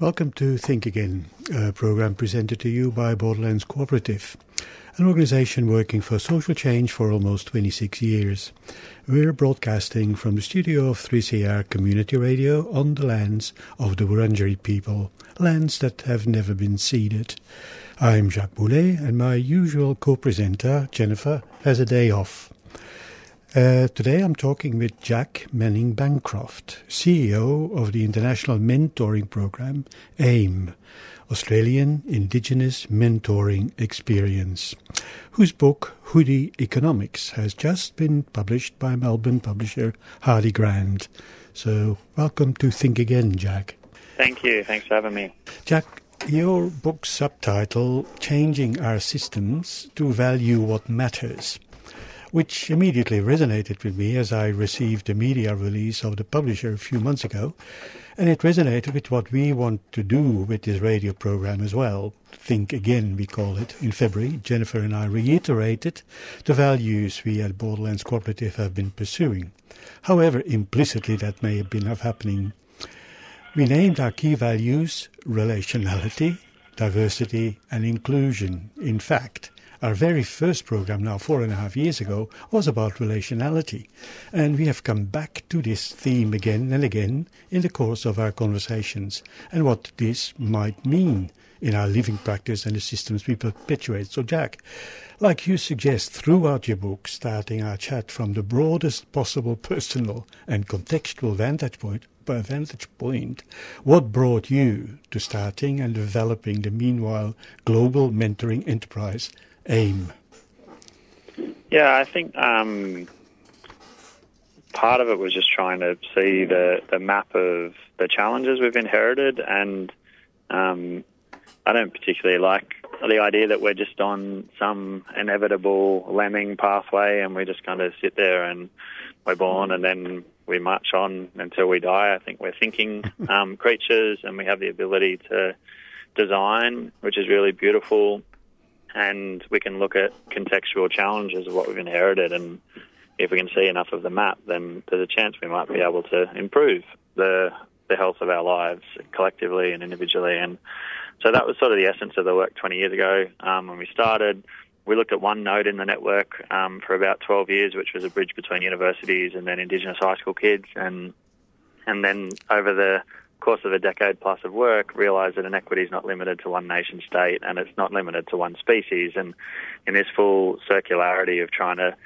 Welcome to Think Again, a program presented to you by Borderlands Cooperative, an organization working for social change for almost 26 years. We're broadcasting from the studio of 3CR Community Radio on the lands of the Wurundjeri people, lands that have never been ceded. I'm Jacques Boulet, and my usual co-presenter, Jennifer, has a day off. Uh, today I'm talking with Jack Manning Bancroft, CEO of the international mentoring program AIME, Australian Indigenous Mentoring Experience, whose book Hoodie Economics has just been published by Melbourne publisher Hardie Grant. So welcome to Think Again, Jack. Thank you. Thanks for having me. Jack, your book's subtitle, Changing Our Systems to Value What Matters which immediately resonated with me as I received the media release of the publisher a few months ago. And it resonated with what we want to do with this radio program as well. Think Again, we call it. In February, Jennifer and I reiterated the values we at Borderlands Cooperative have been pursuing. However implicitly that may have been happening. We named our key values relationality, diversity, and inclusion. In fact, our very first program, now four and a half years ago, was about relationality. And we have come back to this theme again and again in the course of our conversations and what this might mean in our living practice and the systems we perpetuate. So, Jack, like you suggest throughout your book, starting our chat from the broadest possible personal and contextual vantage point, vantage point, what brought you to starting and developing the meanwhile global mentoring enterprise AIME? Yeah, I think um, part of it was just trying to see the, the map of the challenges we've inherited, and um, I don't particularly like the idea that we're just on some inevitable lemming pathway and we just kind of sit there and we're born and then we march on until we die. I think we're thinking um, creatures and we have the ability to design, which is really beautiful and we can look at contextual challenges of what we've inherited. And if we can see enough of the map, then there's a chance we might be able to improve the the health of our lives collectively and individually. And so that was sort of the essence of the work 20 years ago um, when we started. We looked at one node in the network um, for about 12 years, which was a bridge between universities and then Indigenous high school kids, and and then over the course of a decade plus of work, realised that inequity is not limited to one nation state and it's not limited to one species. And in this full circularity of trying to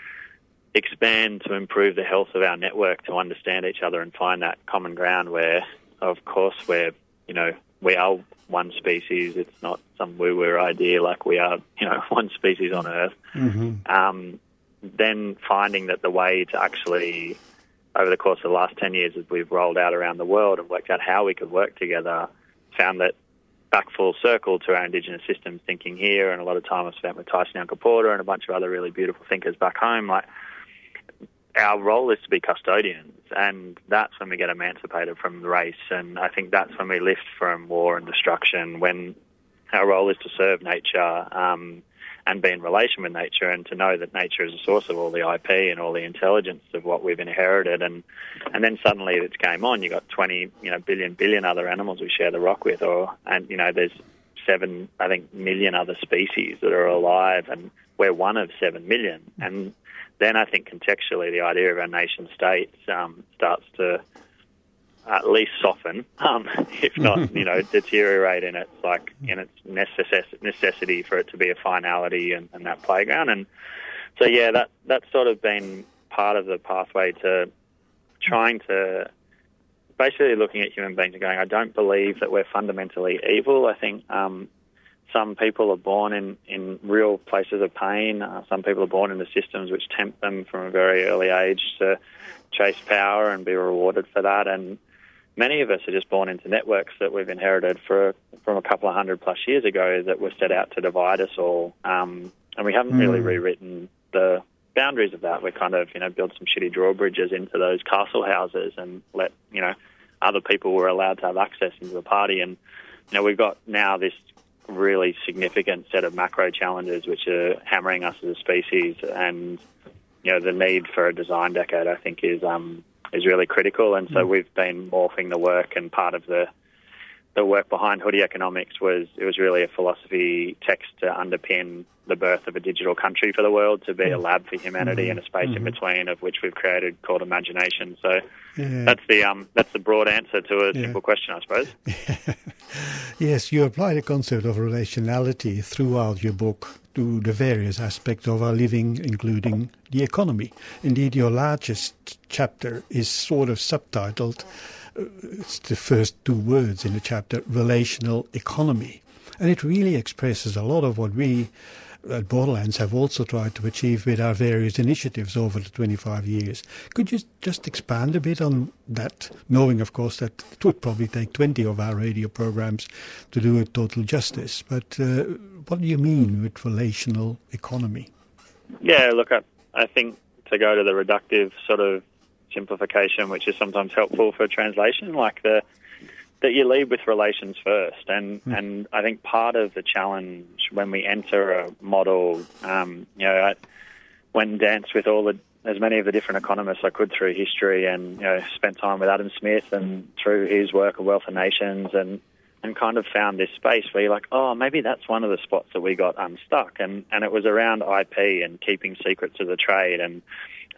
expand to improve the health of our network, to understand each other and find that common ground where, of course, we're, you know, we are one species. It's not some woo-woo idea like we are, you know, one species on Earth. Mm-hmm. Um, then finding that the way to actually over the course of the last 10 years as we've rolled out around the world and worked out how we could work together, found that back full circle to our Indigenous systems thinking here, and a lot of time I've spent with Tyson Yunkaporta and a bunch of other really beautiful thinkers back home. Like, our role is to be custodians, and that's when we get emancipated from the race, and I think that's when we lift from war and destruction. When our role is to serve nature. Um, and be in relation with nature and to know that nature is a source of all the IP and all the intelligence of what we've inherited and and then suddenly it's game on. You've got twenty, you know, billion billion other animals we share the rock with or and you know, there's seven I think million other species that are alive and we're one of seven million. And then I think contextually the idea of our nation states um, starts to at least soften, um, if not, you know, deteriorate in its like in its necess- necessity for it to be a finality and, and that playground. And so, yeah, that that's sort of been part of the pathway to trying to basically looking at human beings and going, I don't believe that we're fundamentally evil. I think um, some people are born in, in real places of pain. Uh, some people are born into systems which tempt them from a very early age to chase power and be rewarded for that. And many of us are just born into networks that we've inherited for, from a couple of hundred plus years ago that were set out to divide us all. Um, and we haven't mm. really rewritten the boundaries of that. We kind of, you know, built some shitty drawbridges into those castle houses and let, you know, other people were allowed to have access into the party. And, you know, we've got now this really significant set of macro challenges which are hammering us as a species. And, you know, the need for a design decade, I think, is um, is really critical. And so mm. we've been morphing the work, and part of the the work behind Hoodie Economics was it was really a philosophy text to underpin the birth of a digital country for the world, to be a lab for humanity Mm-hmm. and a space in between of which we've created called imagination. So Yeah. that's the um, that's the broad answer to a Yeah. simple question, I suppose. Yes, you apply the concept of relationality throughout your book to the various aspects of our living, including the economy. Indeed, your largest chapter is sort of subtitled, it's the first two words in the chapter, relational economy. And it really expresses a lot of what we at Borderlands have also tried to achieve with our various initiatives over the 25 years. Could you just expand a bit on that, knowing, of course, that it would probably take 20 of our radio programs to do it total justice? But uh, what do you mean with relational economy? Yeah, look, I, I think to go to the reductive sort of simplification, which is sometimes helpful for translation, like the that you lead with relations first, and and I think part of the challenge when we enter a model, um, you know, I went and danced with all the as many of the different economists I could through history, and you know, spent time with Adam Smith and through his work of Wealth of Nations, and and kind of found this space where you're like, oh, maybe that's one of the spots that we got unstuck, and and it was around IP and keeping secrets of the trade, and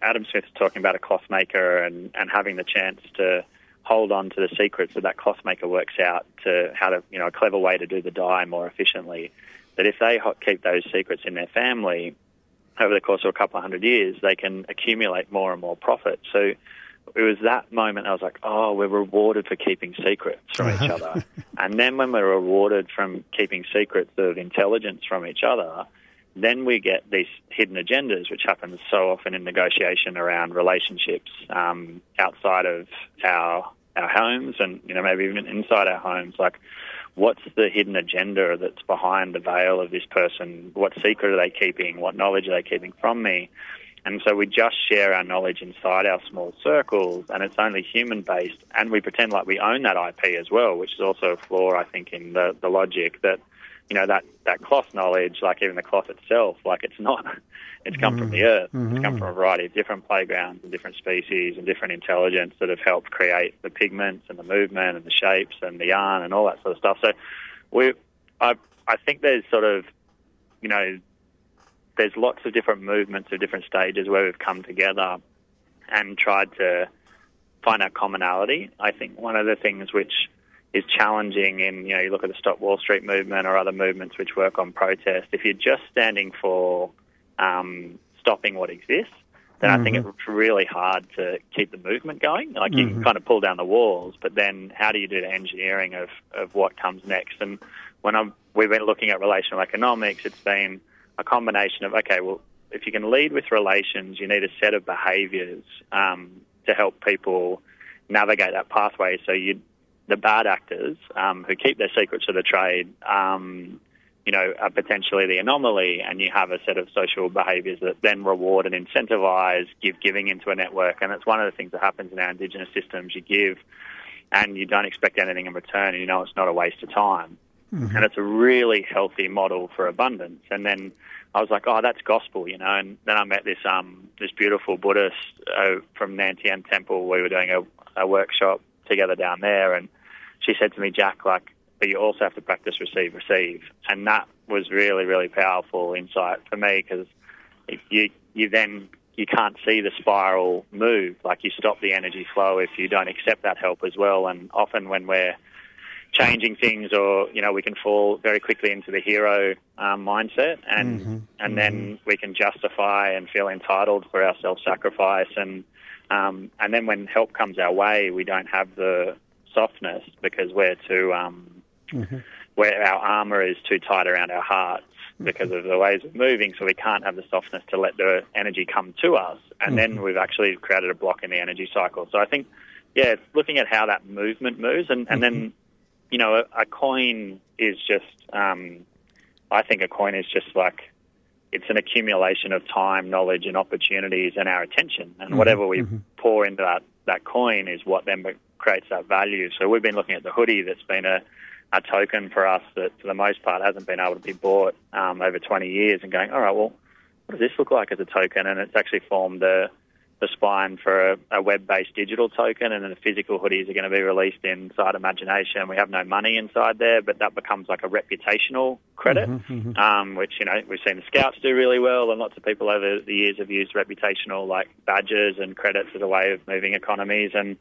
Adam Smith's talking about a cloth maker and and having the chance to hold on to the secrets that that cloth maker works out to how to you know a clever way to do the dye more efficiently. That if they keep those secrets in their family over the course of a couple of hundred years, they can accumulate more and more profit. So it was that moment I was like, oh, we're rewarded for keeping secrets from each uh-huh. other. and then when we're rewarded from keeping secrets of intelligence from each other, then we get these hidden agendas, which happens so often in negotiation around relationships um, outside of our our homes, and you know maybe even inside our homes. Like, what's the hidden agenda that's behind the veil of this person? What secret are they keeping? What knowledge are they keeping from me? And so we just share our knowledge inside our small circles, and it's only human based, and we pretend like we own that IP as well, which is also a flaw, I think, in the, the logic that, you know, that, that cloth knowledge, like even the cloth itself, like it's not, it's come from the mm. earth. It's come mm-hmm. from a variety of different playgrounds and different species and different intelligence that have helped create the pigments and the movement and the shapes and the yarn and all that sort of stuff. So we, I, I think there's sort of, you know, there's lots of different movements of different stages where we've come together and tried to find our commonality. I think one of the things which is challenging in, you know, you look at the Stop Wall Street movement or other movements which work on protest, if you're just standing for um, stopping what exists, then I think it's really hard to keep the movement going. Like you can kind of pull down the walls, but then how do you do the engineering of, of what comes next? And when I'm, we've been looking at relational economics, it's been a combination of okay, well, if you can lead with relations, you need a set of behaviours um, to help people navigate that pathway. So you, the bad actors um, who keep their secrets of the trade, um, you know, are potentially the anomaly, and you have a set of social behaviours that then reward and incentivise give giving into a network, and that's one of the things that happens in our Indigenous systems. You give, and you don't expect anything in return, and you know it's not a waste of time and it's a really healthy model for abundance. And then I was like, oh, that's gospel, you know. And then I met this um this beautiful Buddhist uh, from Nan Tien Temple. We were doing a, a workshop together down there, and she said to me, Jack, like, but you also have to practice receive, receive, and that was really, really powerful insight for me because you you then you can't see the spiral move. Like you stop the energy flow if you don't accept that help as well. And often when we're changing things or you know we can fall very quickly into the hero um, mindset and and then we can justify and feel entitled for our self-sacrifice and um, and then when help comes our way we don't have the softness because we're too um, mm-hmm. where our armor is too tight around our hearts mm-hmm. because of the ways of moving so we can't have the softness to let the energy come to us. And then mm-hmm. we've actually created a block in the energy cycle. So I think yeah it's looking at how that movement moves and, and then you know, a, a coin is just, um, I think a coin is just like, it's an accumulation of time, knowledge, and opportunities and our attention. And whatever we pour into that, that coin is what then creates that value. So we've been looking at the hoodie that's been a, a token for us that, for the most part, hasn't been able to be bought um, over 20 years and going, all right, well, what does this look like as a token? And it's actually formed a, the spine for a, a web-based digital token, and then the physical hoodies are going to be released inside Imagination. We have no money inside there, but that becomes like a reputational credit, mm-hmm, mm-hmm. Um, which you know we've seen the Scouts do really well, and lots of people over the years have used reputational like badges and credits as a way of moving economies and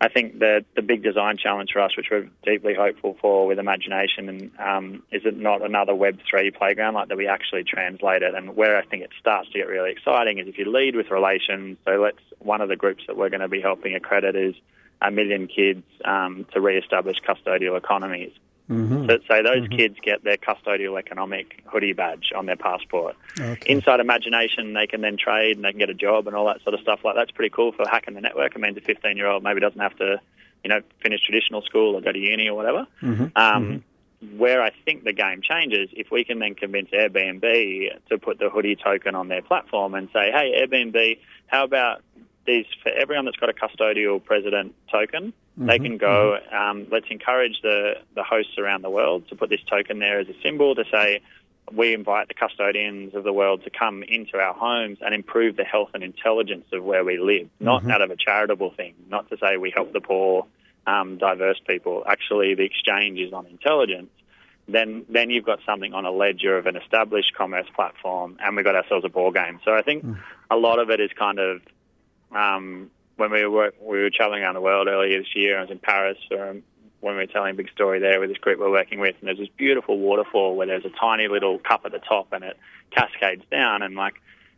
I think the the big design challenge for us, which we're deeply hopeful for with imagination, and um, is it not another Web three playground like that we actually translate it. And where I think it starts to get really exciting is if you lead with relations. So let's one of the groups that we're going to be helping accredit is a million kids um, to re-establish custodial economies. Mm-hmm. So, so those mm-hmm. kids get their custodial economic hoodie badge on their passport. Okay. Inside Imagination, they can then trade and they can get a job and all that sort of stuff. Like that's pretty cool for hacking the network. It means a 15 year old maybe doesn't have to, you know, finish traditional school or go to uni or whatever. Mm-hmm. Um, mm-hmm. where I think the game changes, if we can then convince Airbnb to put the hoodie token on their platform and say, hey, Airbnb, how about these for everyone that's got a custodial president token? Mm-hmm. They can go. Mm-hmm. Um, let's encourage the the hosts around the world to put this token there as a symbol to say we invite the custodians of the world to come into our homes and improve the health and intelligence of where we live, not mm-hmm. out of a charitable thing, not to say we help the poor, um, diverse people. Actually, the exchange is on intelligence. Then, then you've got something on a ledger of an established commerce platform, and we've got ourselves a ball game. So I think mm. a lot of it is kind of um, when we were we were traveling around the world earlier this year. I was in Paris for, um, when we were telling a big story there with this group we're working with, and there's this beautiful waterfall where there's a tiny little cup at the top and it cascades down. And like,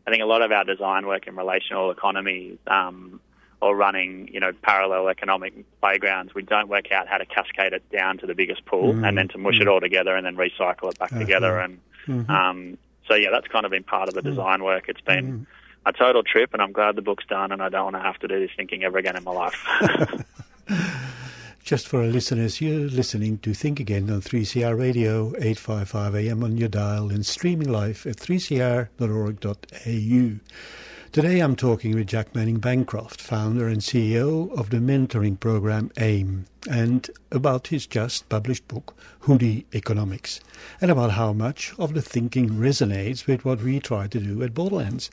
I think a lot of our design work in relational economies um, or running, you know, parallel economic playgrounds, we don't work out how to cascade it down to the biggest pool mm-hmm. and then to mush mm-hmm. it all together and then recycle it back uh-huh. together. And mm-hmm. um, so, yeah, that's kind of been part of the mm-hmm. design work. It's been mm-hmm a total trip, and I'm glad the book's done, and I don't want to have to do this thinking ever again in my life. Just for our listeners, you're listening to Think Again on 3CR Radio, 855 AM on your dial, and streaming live at 3cr.org.au. Today I'm talking with Jack Manning Bancroft, founder and CEO of the mentoring program AIME, and about his just published book, Hoodie Economics, and about how much of the thinking resonates with what we try to do at Borderlands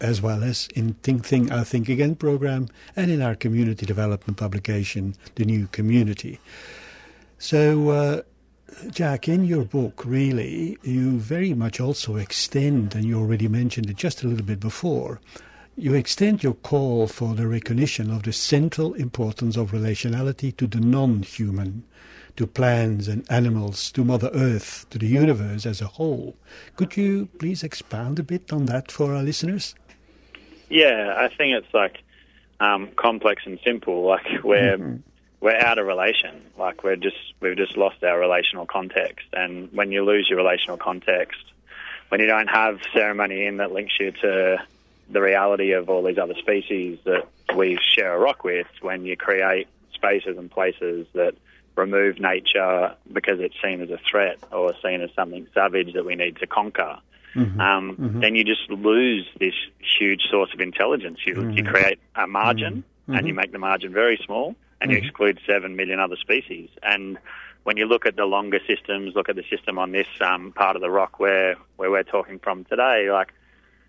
as well as in Think Think Our Think Again program and in our community development publication, The New Community. So, uh, Jack, in your book, really, you very much also extend, and you already mentioned it just a little bit before, you extend your call for the recognition of the central importance of relationality to the non human, to plants and animals, to Mother Earth, to the universe as a whole. Could you please expand a bit on that for our listeners? Yeah, I think it's like um, complex and simple. Like we're mm-hmm. we're out of relation. Like we're just we've just lost our relational context. And when you lose your relational context, when you don't have ceremony in that links you to the reality of all these other species that we share a rock with, when you create spaces and places that remove nature because it's seen as a threat or seen as something savage that we need to conquer, mm-hmm. Um, mm-hmm. then you just lose this huge source of intelligence. You, mm-hmm. you create a margin mm-hmm. and you make the margin very small and you mm-hmm. exclude 7 million other species. And when you look at the longer systems, look at the system on this um, part of the rock where, where we're talking from today, like,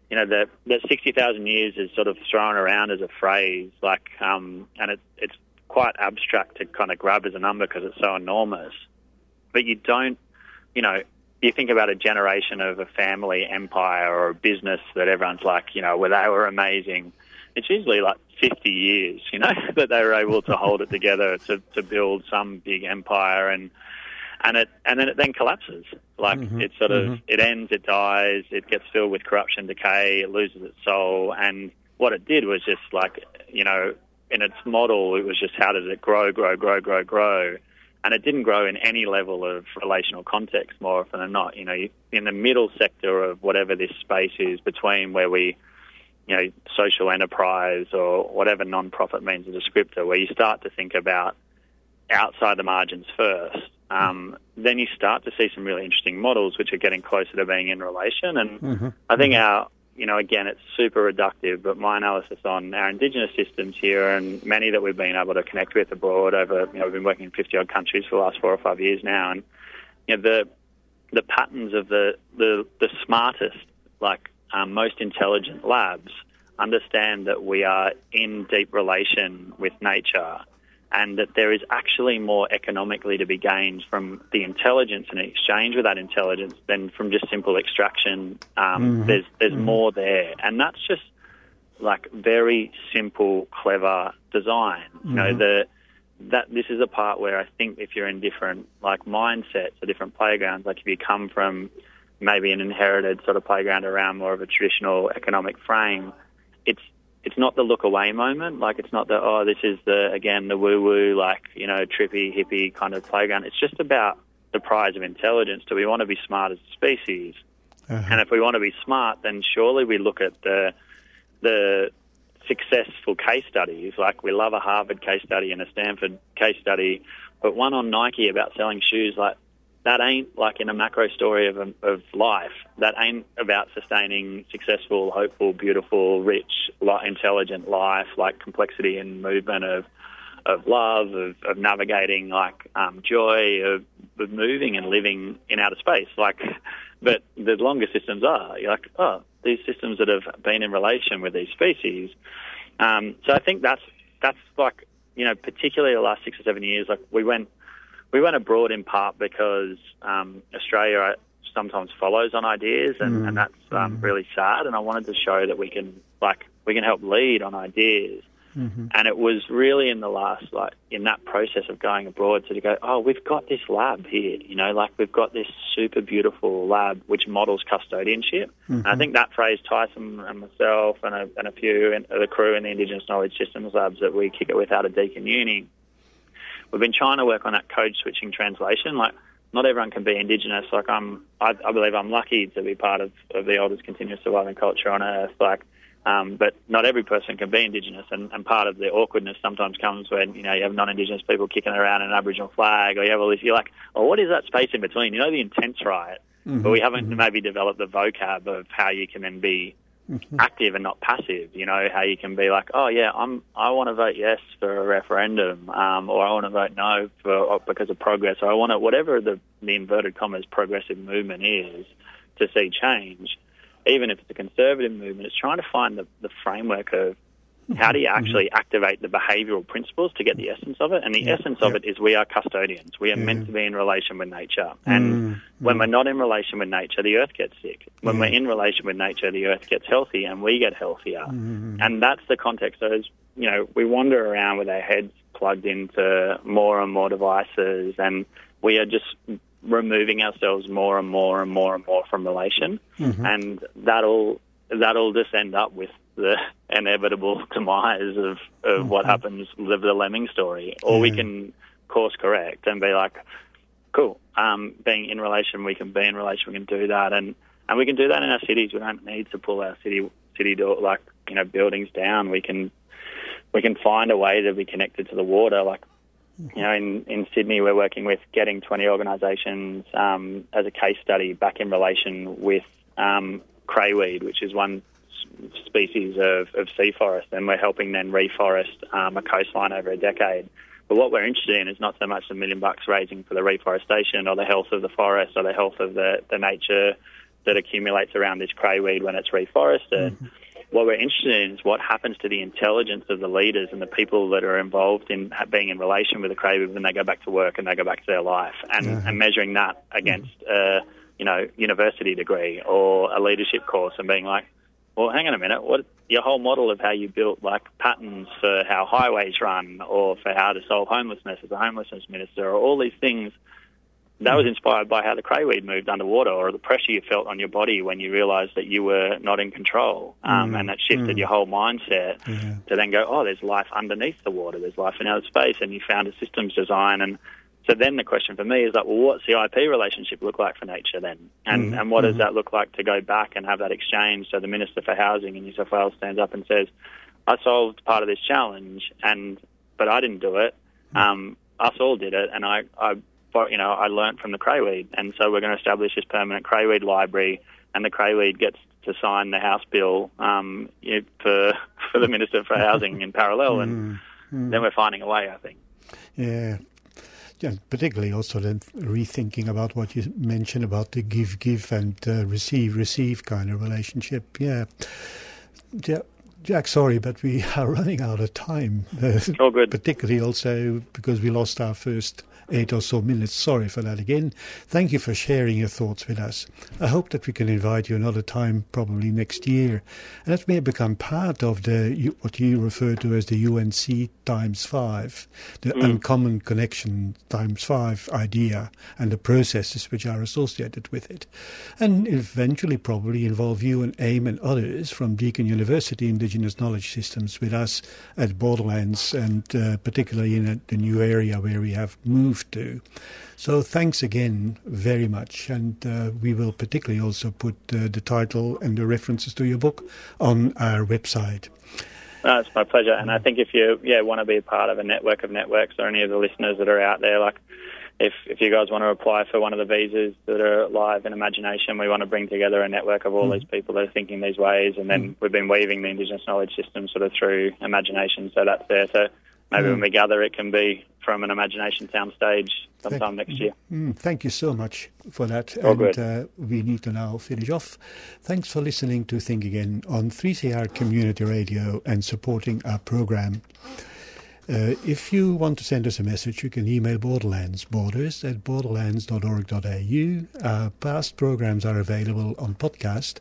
you know, the, the 60,000 years is sort of thrown around as a phrase, like, um, and it, it's quite abstract to kind of grab as a number because it's so enormous. But you don't, you know, you think about a generation of a family empire or a business that everyone's like, you know, where they were amazing. It's usually like 50 years, you know, that they were able to hold it together to, to build some big empire and, and it, and then it then collapses. Like mm-hmm. it sort of, mm-hmm. it ends, it dies, it gets filled with corruption, decay, it loses its soul. And what it did was just like, you know, in its model, it was just how does it grow, grow, grow, grow, grow and it didn't grow in any level of relational context more often than not. You know, in the middle sector of whatever this space is between where we, you know, social enterprise or whatever non-profit means a descriptor, where you start to think about outside the margins first, um, then you start to see some really interesting models which are getting closer to being in relation. And mm-hmm. I think our you know, again, it's super reductive, but my analysis on our Indigenous systems here and many that we've been able to connect with abroad over, you know, we've been working in 50 odd countries for the last four or five years now, and, you know, the, the patterns of the, the, the smartest, like um, most intelligent labs understand that we are in deep relation with nature and that there is actually more economically to be gained from the intelligence and exchange with that intelligence than from just simple extraction. Um, mm-hmm. There's there's mm-hmm. more there, and that's just like very simple, clever design. Mm-hmm. You know mm-hmm. the that this is a part where I think if you're in different like mindsets or different playgrounds, like if you come from maybe an inherited sort of playground around more of a traditional economic frame, it's it's not the look away moment. Like it's not the oh this is the again the woo woo like you know trippy hippie kind of playground. It's just about the prize of intelligence. Do we want to be smart as a species? Uh-huh. And if we want to be smart, then surely we look at the the successful case studies. Like we love a Harvard case study and a Stanford case study, but one on Nike about selling shoes. Like that ain't like in a macro story of, of life. That ain't about sustaining successful, hopeful, beautiful, rich, intelligent life, like complexity and movement of of love, of, of navigating like um, joy, of, of moving and living in outer space. Like, but the longer systems are, you're like, oh, these systems that have been in relation with these species. Um, so I think that's that's like you know, particularly the last six or seven years, like we went we went abroad in part because um, Australia sometimes follows on ideas, and, mm. and that's um, mm. really sad. And I wanted to show that we can like we can help lead on ideas. Mm-hmm. And it was really in the last, like, in that process of going abroad, so to go, oh, we've got this lab here, you know, like we've got this super beautiful lab which models custodianship. Mm-hmm. And I mm-hmm. think that phrase, Tyson and myself and a, and a few of the crew in the Indigenous Knowledge Systems Labs that we kick it with out of Deakin Uni, we've been trying to work on that code switching translation. Like, not everyone can be Indigenous. Like, I'm, I, I believe I'm lucky to be part of, of the oldest continuous surviving culture on Earth. Like, um, but not every person can be Indigenous, and, and part of the awkwardness sometimes comes when you know you have non-Indigenous people kicking around an Aboriginal flag, or you have all this. You're like, oh, what is that space in between? You know, the intent's right, mm-hmm, but we haven't mm-hmm. maybe developed the vocab of how you can then be mm-hmm. active and not passive. You know, how you can be like, oh yeah, I'm I want to vote yes for a referendum, um, or I want to vote no for because of progress, or I want to whatever the the inverted commas progressive movement is to see change. Even if it's a conservative movement, it's trying to find the, the framework of how do you mm-hmm. actually activate the behavioural principles to get the essence of it? And the yeah, essence of it is we are custodians. We are yeah. meant to be in relation with nature. And mm-hmm. when we're not in relation with nature, the earth gets sick. When we're in relation with nature, the earth gets healthy and we get healthier. Mm-hmm. And that's the context. So, as, you know, we wander around with our heads plugged into more and more devices and we are just removing ourselves more and more and more and more from relation. Mm-hmm. And that'll that'll just end up with the inevitable demise of, of what happens with the lemming story. Or yeah. we can course correct and be like, cool, um, being in relation, we can be in relation, we can do that. And, and we can do that in our cities. We don't need to pull our city, city door, like, you know, buildings down. We can, we can find a way to be connected to the water. Like, you know, in, in Sydney, we're working with getting 20 organisations um, as a case study back in relation with um, crayweed, which is one species of, of sea forest, and we're helping then reforest um, a coastline over a decade. But what we're interested in is not so much the million bucks raising for the reforestation or the health of the forest or the health of the, the nature that accumulates around this crayweed when it's reforested. Mm-hmm. What we're interested in is what happens to the intelligence of the leaders and the people that are involved in being in relation with the crayweed when they go back to work and they go back to their life, and, mm-hmm. and measuring that against a you know university degree or a leadership course, and being like, well, hang on a minute, what your whole model of how you built like patterns for how highways run or for how to solve homelessness as a homelessness minister or all these things that was inspired by how the crayweed moved underwater or the pressure you felt on your body when you realized that you were not in control. Um, mm. And that shifted mm. your whole mindset yeah. to then go, oh, there's life underneath the water, there's life in outer space. And you found a systems design and so then the question for me is like, well, what's the IP relationship look like for nature then? And, mm and what does mm-hmm. that look like to go back and have that exchange? So the Minister for Housing in New South Wales stands up and says, I solved part of this challenge, and but I didn't do it. Mm. Um, us all did it, and I, I, you know, I learnt from the crayweed, and so we're going to establish this permanent crayweed library, and the crayweed gets to sign the House bill um, for for the Minister for Housing in parallel, and mm then we're finding a way, I think. Yeah, yeah, particularly also then rethinking about what you mentioned about the give give and uh, receive receive kind of relationship. Yeah, yeah. Jack, sorry, but we are running out of time. All good. Particularly also because we lost our first eight or so minutes. Sorry for that again. Thank you for sharing your thoughts with us. I hope that we can invite you another time, probably next year, and that may become part of the what you refer to as the UNC times five, the mm. uncommon connection times five idea, and the processes which are associated with it, and eventually probably involve you and AIME and others from Deakin University Indigenous Knowledge Systems with us at Borderlands, and uh, particularly in a, the new area where we have moved to. So thanks again very much, and uh, we will particularly also put uh, the title and the references to your book on our website. No, it's my pleasure, and I think if you yeah want to be part of a network of networks or any of the listeners that are out there, like if if you guys want to apply for one of the visas that are live in Imagination, we want to bring together a network of all mm. these people that are thinking these ways, and then mm. we've been weaving the Indigenous knowledge system sort of through Imagination, so that's there. So maybe mm. when we gather, it can be from an Imagination Town stage sometime thank, next year. Mm, thank you so much for that. All and uh, we need to now finish off. Thanks for listening to Think Again on 3CR Community Radio and supporting our program. Uh, if you want to send us a message, you can email Borderlands, borders at borderlands.org.au. Our past programs are available on podcast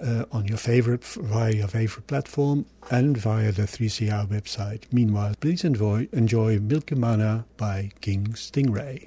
uh, on your favorite via your favorite platform and via the 3CR website. Meanwhile, please enjoy, enjoy Milkumana by King Stingray.